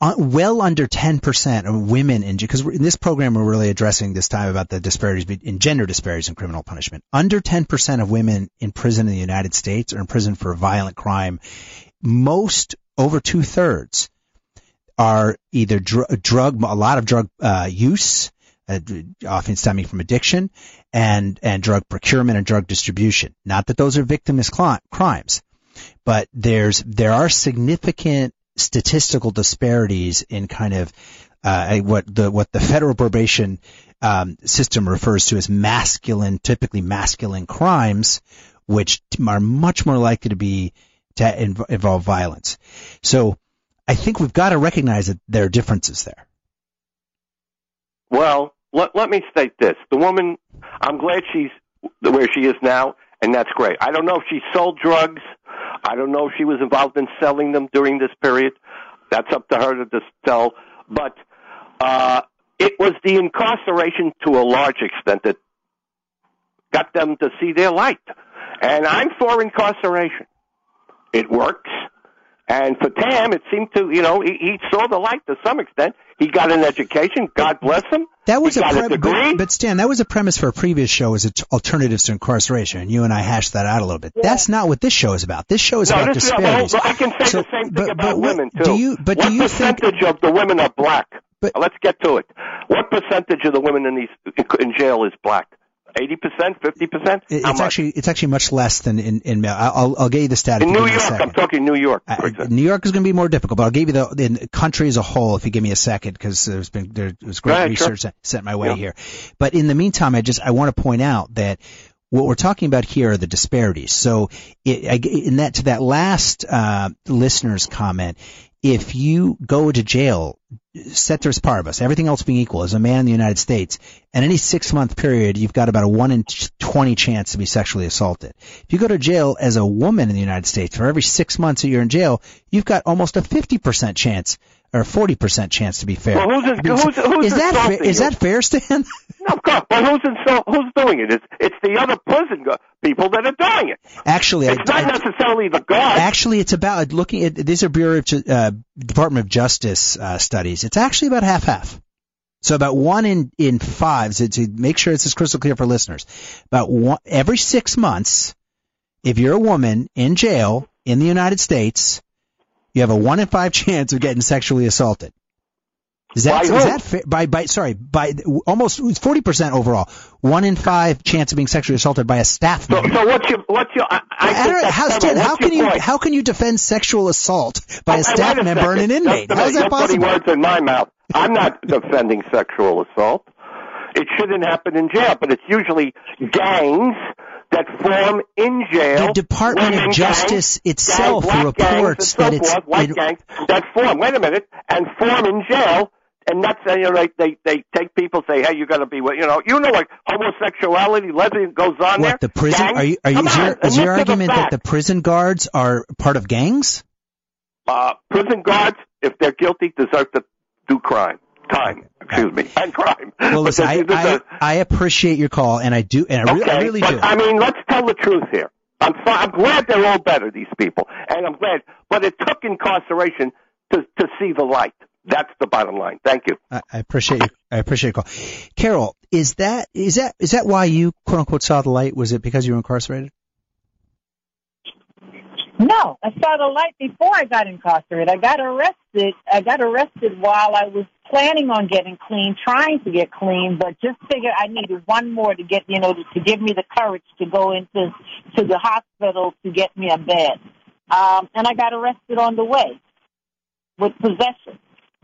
uh, well under 10% of women in because in this program we're really addressing this time about the disparities in gender disparities in criminal punishment. Under 10% of women in prison in the United States are in prison for a violent crime. Most over two thirds are either dr- drug, a lot of drug uh, use, uh, often stemming from addiction, and and drug procurement and drug distribution. Not that those are victimless cli- crimes, but there's there are significant statistical disparities in kind of uh, what the what the federal probation um, system refers to as masculine, typically masculine crimes, which are much more likely to be to inv- involve violence. So I think we've got to recognize that there are differences there.
Well, let, let me state this. The woman, I'm glad she's where she is now, and that's great. I don't know if she sold drugs. I don't know if she was involved in selling them during this period. That's up to her to tell. But uh, it was the incarceration to a large extent that got them to see their light. And I'm for incarceration. It works. And for Tam, it seemed to, you know, he, he saw the light to some extent. He got an education. God bless him.
That was
he
a pre-
a
but, but Stan, that was a premise for a previous show as t- alternatives to incarceration, and you and I hashed that out a little bit. That's not what this show is about. This show is
no,
about
this is,
disparities.
well, I can say
So-
the same thing
but-
about
but what-
women too.
do you- but
what
do you think-
percentage of the women are black?
But-
Let's get to it. What percentage of the women in these in jail is black? Eighty percent, fifty percent?
It- it's actually it's actually much less than in in. mail. I'll I'll get you the stat.
in New
give
York. I'm talking New York,
Uh. New York is going to be more difficult, but I'll give you the, the country as a whole if you give me a second because there's been there was great
sure.
research that sent my way
Yeah.
here. But in the meantime, I just I want to point out that what we're talking about here are the disparities. So it, in that to that last uh, listener's comment, if you go to jail, ceteris paribus, everything else being equal, as a man in the United States, in any six month period, you've got about a one in twenty chance to be sexually assaulted. If you go to jail as a woman in the United States, for every six months that you're in jail, you've got almost a fifty percent chance or forty percent chance to be fair.
Well, who's- who's- who's
is that fair, is that fair, Stan?
No, of course. But who's insult, who's doing it? It's it's the other prison go- people that are doing it.
Actually,
It's
I,
not
I-
necessarily the guards.
Actually, it's about looking at these are Bureau of uh, Department of Justice uh, studies. It's actually about half half. So about one in in five. So to make sure this is crystal clear for listeners, about one every six months, if you're a woman in jail in the United States, you have a one in five chance of getting sexually assaulted. Is that
By
is that fair? by by sorry by almost forty percent overall? One in five chance of being sexually assaulted by a staff member.
so what's your what's your? I, I
know, how. Stan, how can you
point?
how can you defend sexual assault by oh,
a
staff member and an inmate?
A
How is that
You're putting
possible?
words in my mouth. I'm not defending sexual assault. It shouldn't happen in jail, but it's usually gangs that form in jail.
The Department of Justice
gangs,
itself
gangs,
reports
and so
that it's-
forth, white
it-
gangs that form. Wait a minute, and form in jail. And that's uh, you know, like they they take people say hey you got to be what you know you know like homosexuality lesbian goes on there
What the prison?
Gangs?
Are you? Are you?
Come
Is your,
on,
is your
to the
argument that the prison guards are part of gangs?
uh, prison guards, if they're guilty, deserve to do crime. Time, excuse me, and crime.
Well, listen, I, I I appreciate your call, and I do, and I, re- I
okay,
really
but
do.
I mean, let's tell the truth here. I'm fi- I'm glad they're all better, these people, and I'm glad. But it took incarceration to to see the light. That's the bottom line. Thank you.
I, I appreciate you. I appreciate your call, Carol. Is that is that is that why you quote unquote saw the light? Was it because you were incarcerated?
No, I saw the light before I got incarcerated. I got arrested. I got arrested while I was planning on getting clean, trying to get clean, but just figured I needed one more to get, you know, to, to give me the courage to go into to the hospital to get me a bed. Um, and I got arrested on the way with possession.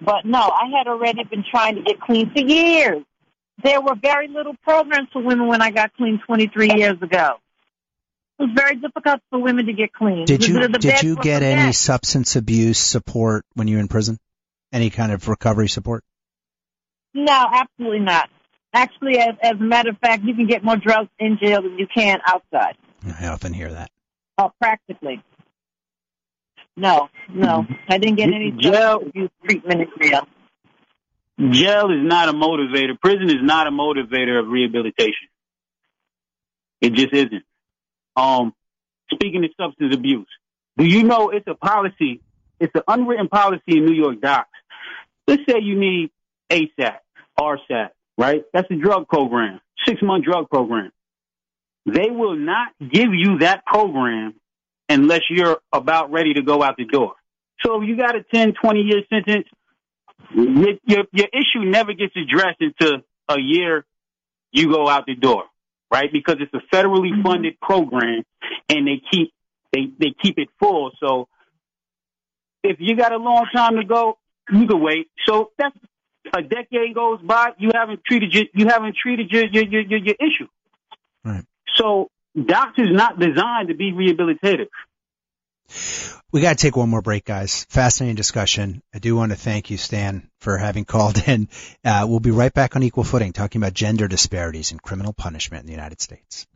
But no, I had already been trying to get clean for years. there were very little programs for women when I got clean 23 years ago. It was very difficult for women to get clean.
Did you
The- the
did you get any
bed.
substance abuse support when you were in prison? Any kind of recovery support?
No, absolutely not. Actually, as, as a matter of fact, you can get more drugs in jail than you can outside.
I often hear that.
Oh, practically. No, no, I didn't get any
Jail-
abuse treatment in jail.
Jail is not a motivator. Prison is not a motivator of rehabilitation. It just isn't. Um, speaking of substance abuse, do you know it's a policy? It's an unwritten policy in New York DOCCS. Let's say you need ASAT, RSAT, right? That's a drug program, six month drug program. They will not give you that program unless you're about ready to go out the door. So if you got a 10, 20 year sentence, your, your, your issue never gets addressed until a year you go out the door, right? Because it's a federally mm-hmm. funded program and they keep, they, they keep it full. So if you got a long time to go, you can wait. So that's a decade goes by, you haven't treated your, you haven't treated your, your, your, your, your issue.
Right.
So doctors not designed to be rehabilitative.
We got to take one more break, guys. Fascinating discussion. I do want to thank you, Stan, for having called in. Uh, we'll be right back on equal footing, talking about gender disparities in criminal punishment in the United States.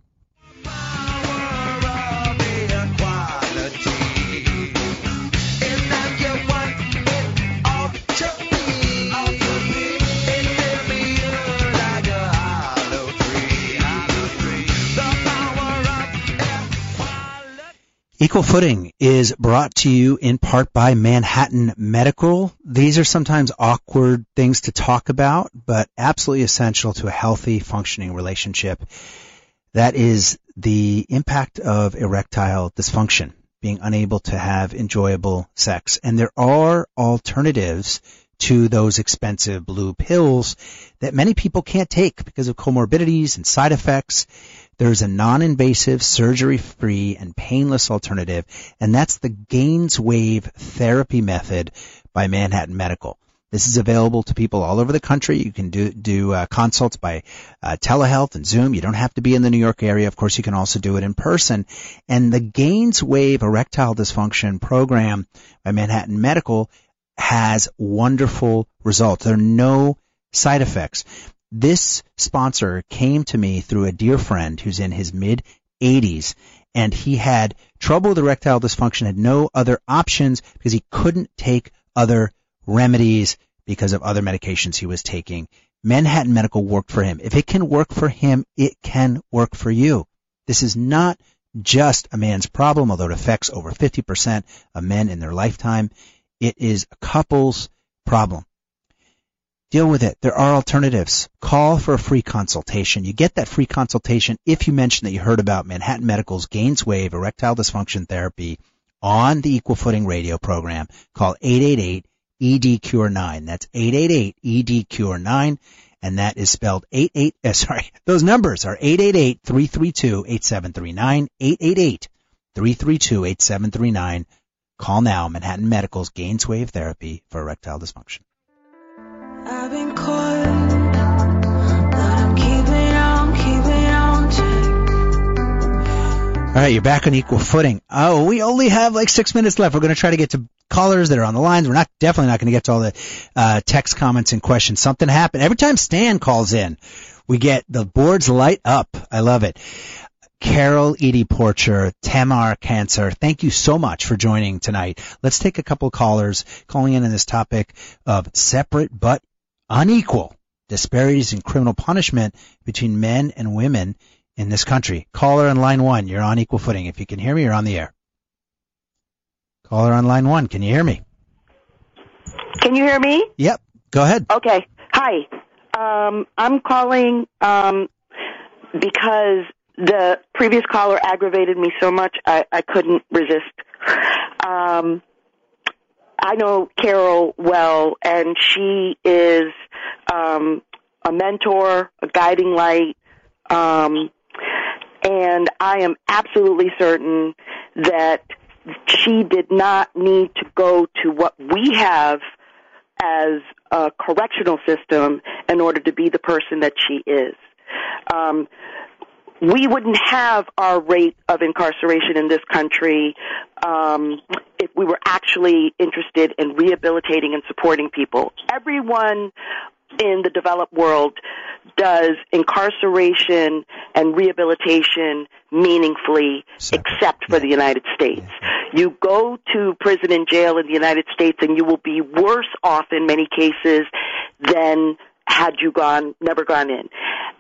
Equal Footing is brought to you in part by Manhattan Medical. These are sometimes awkward things to talk about, but absolutely essential to a healthy, functioning relationship. That is the impact of erectile dysfunction, being unable to have enjoyable sex. And there are alternatives to those expensive blue pills that many people can't take because of comorbidities and side effects. There's a non-invasive, surgery-free, and painless alternative, and that's the GAINSWave therapy method by Manhattan Medical. This is available to people all over the country. You can do do uh, consults by uh, telehealth and Zoom. You don't have to be in the New York area. Of course, you can also do it in person. And the GAINSWave erectile dysfunction program by Manhattan Medical has wonderful results. There are no side effects. This sponsor came to me through a dear friend who's in his mid 80s and he had trouble with erectile dysfunction, had no other options because he couldn't take other remedies because of other medications he was taking. Manhattan Medical worked for him. If it can work for him, it can work for you. This is not just a man's problem, although it affects over 50% of men in their lifetime. It is a couple's problem. Deal with it. There are alternatives. Call for a free consultation. You get that free consultation if you mention that you heard about Manhattan Medical's GAINSWave erectile dysfunction therapy on the Equal Footing radio program. Call 888 ED-CURE 9. That's 888 ED-CURE 9. And that is spelled 88, uh, sorry, those numbers are 888-332-8739, 888-332-8739. Call now, Manhattan Medical's GAINSWave Therapy for erectile dysfunction. All right, you're back on equal footing. Oh, we only have like six minutes left. We're going to try to get to callers that are on the lines. We're not definitely not going to get to all the uh, text comments and questions. Something happened every time Stan calls in. We get the boards light up. I love it. Carol Edie Porcher, Tamar Cancer, thank you so much for joining tonight. Let's take a couple callers calling in on this topic of separate but unequal disparities in criminal punishment between men and women in this country. Caller on line one, you're on equal footing. If you can hear me, you're on the air. Caller on line one, can you hear me?
Can you hear me?
Yep, go ahead.
Okay. Hi. Um, I'm calling um, because the previous caller aggravated me so much I, I couldn't resist. Um, I know Carol well, and she is um, a mentor, a guiding light, um, and I am absolutely certain that she did not need to go to what we have as a correctional system in order to be the person that she is. Um, we wouldn't have our rate of incarceration in this country um, if we were actually interested in rehabilitating and supporting people. Everyone in the developed world does incarceration and rehabilitation meaningfully
Separate.
except for
Yeah.
the United States. You go to prison and jail in the United States and you will be worse off in many cases than had you gone never gone in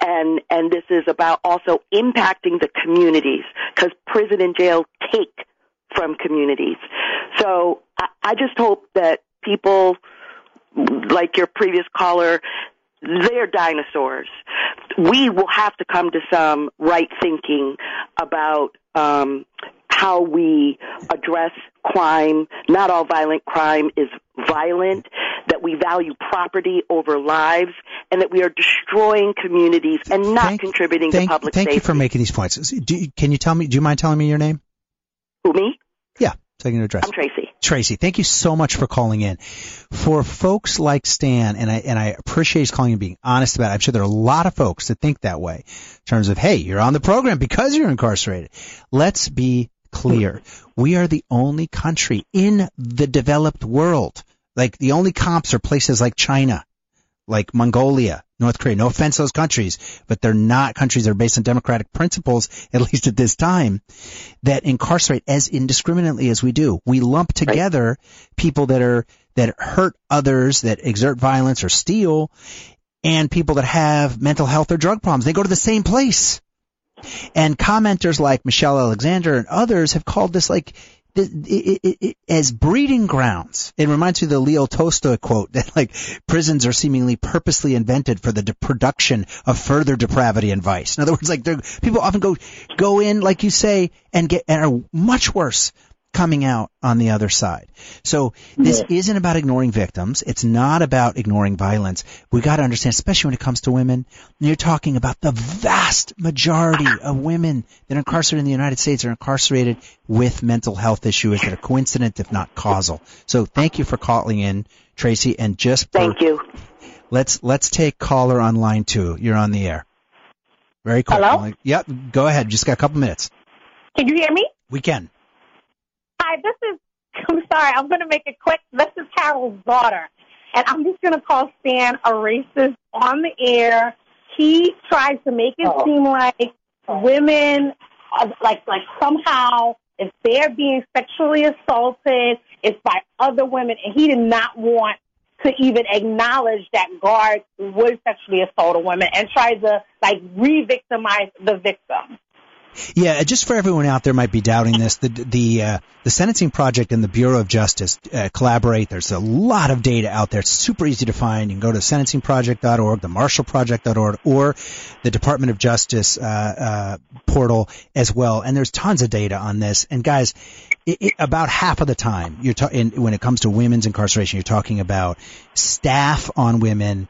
and and this is about also impacting the communities because prison and jail take from communities so I, I just hope that people like your previous caller they're dinosaurs we will have to come to some right thinking about um, how we address crime. Not all violent crime is violent, that we value property over lives, and that we are destroying communities and not
Thank-
contributing
Thank,
to public
thank
safety.
Thank you for making these points. Do can you tell me? Do you mind telling me your name?
Who, me?
Yeah, so I can address.
I'm Tracy.
Tracy, thank you so much for calling in. For folks like Stan, and I and I appreciate his calling and being honest about it. I'm sure there are a lot of folks that think that way in terms of, hey, you're on the program because you're incarcerated. Let's be clear. We are the only country in the developed world. Like the only comps are places like China, like Mongolia, North Korea. No offense to those countries, but they're not countries that are based on democratic principles, at least at this time, that incarcerate as indiscriminately as we do. We lump together people that are, that hurt others, that exert violence or steal, and people that have mental health or drug problems. They go to the same place. And commenters like Michelle Alexander and others have called this like it, it, it, as breeding grounds. It reminds me of the Leo Tolstoy quote that like prisons are seemingly purposely invented for the de- production of further depravity and vice. In other words, like people often go go in, like you say, and get and are much worse coming out on the other side. So this isn't about ignoring victims. It's not about ignoring violence. We got to understand, especially when it comes to women, you're talking about the vast majority of women that are incarcerated in the United States are incarcerated with mental health issues that are coincident, if not causal. So thank you for calling in, Tracy. And just for,
Thank you.
let's let's take caller on line two. You're on the air. Very cool.
Hello?
Yep. Go ahead. Just got a couple minutes.
Can you hear me?
We can.
Hi, this is, I'm sorry, I'm going to make it quick. This is Carol's daughter. And I'm just going to call Stan a racist on the air. He tries to make it oh. seem like women, are, like, like somehow if they're being sexually assaulted, it's by other women. And he did not want to even acknowledge that guards would sexually assault a woman and try to like re-victimize the victim.
Yeah, just for everyone out there might be doubting this, the the uh, the Sentencing Project and the Bureau of Justice uh, collaborate. There's a lot of data out there. It's super easy to find. You can go to sentencingproject.org, the marshallproject.org, or the Department of Justice uh, uh, portal as well. And there's tons of data on this. And guys, it, it, about half of the time, you're ta- in, when it comes to women's incarceration, you're talking about staff on women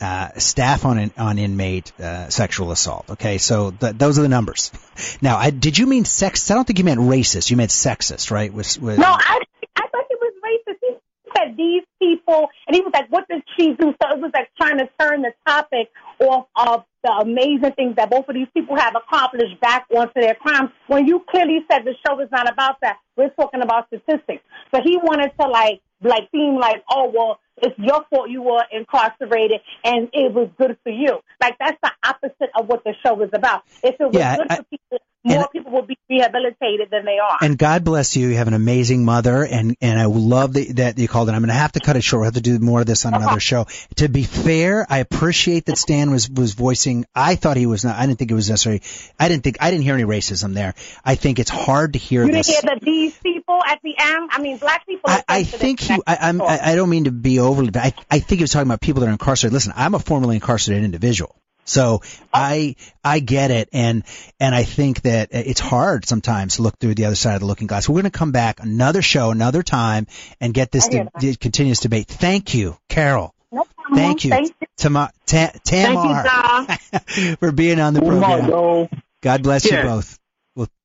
uh, staff on an, on inmate uh, sexual assault. Okay, so th- those are the numbers. Now, I, did you mean sex? I don't think you meant racist. You meant sexist, right? With, with,
No, I I thought it was racist. He said these people, and he was like, "What does she do?" So it was like trying to turn the topic off of the amazing things that both of these people have accomplished back onto their crimes. When you clearly said the show is not about that, we're talking about statistics. So he wanted to like like seem like, oh well, it's your fault you were incarcerated and it was good for you. Like that's the opposite of what the show is about. If it was
Yeah,
good
I-
for people, more
and-
would be rehabilitated than they are.
And God bless you. You have an amazing mother, and and I love that, that you called it. I'm going to have to cut it short. We'll have to do more of this on another show. To be fair, I appreciate that Stan was was voicing. I thought he was not. I didn't think it was necessary. I didn't think I didn't hear any racism there. I think it's hard to hear
You
this.
didn't hear the these people at the end? I mean, black people.
I, I think he. I, I'm. I I don't mean to be overly. But I. I think he was talking about people that are incarcerated. Listen, I'm a formerly incarcerated individual, so oh. I. I get it, and and I think that it's hard sometimes to look through the other side of the looking glass. We're going to come back another show, another time, and get this
I hear
to, continuous debate. Thank you, Carol.
No problem.
Thank you,
Thank you.
Tama, Ta- Tamar,
Thank
for being on the program.
Margo.
God bless you
Yeah.
both.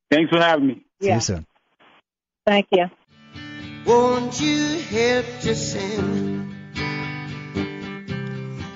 Thanks for having me.
See
Yeah.
you soon.
Thank you.
Won't you help to sing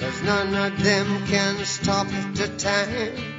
cause none of them can stop the time.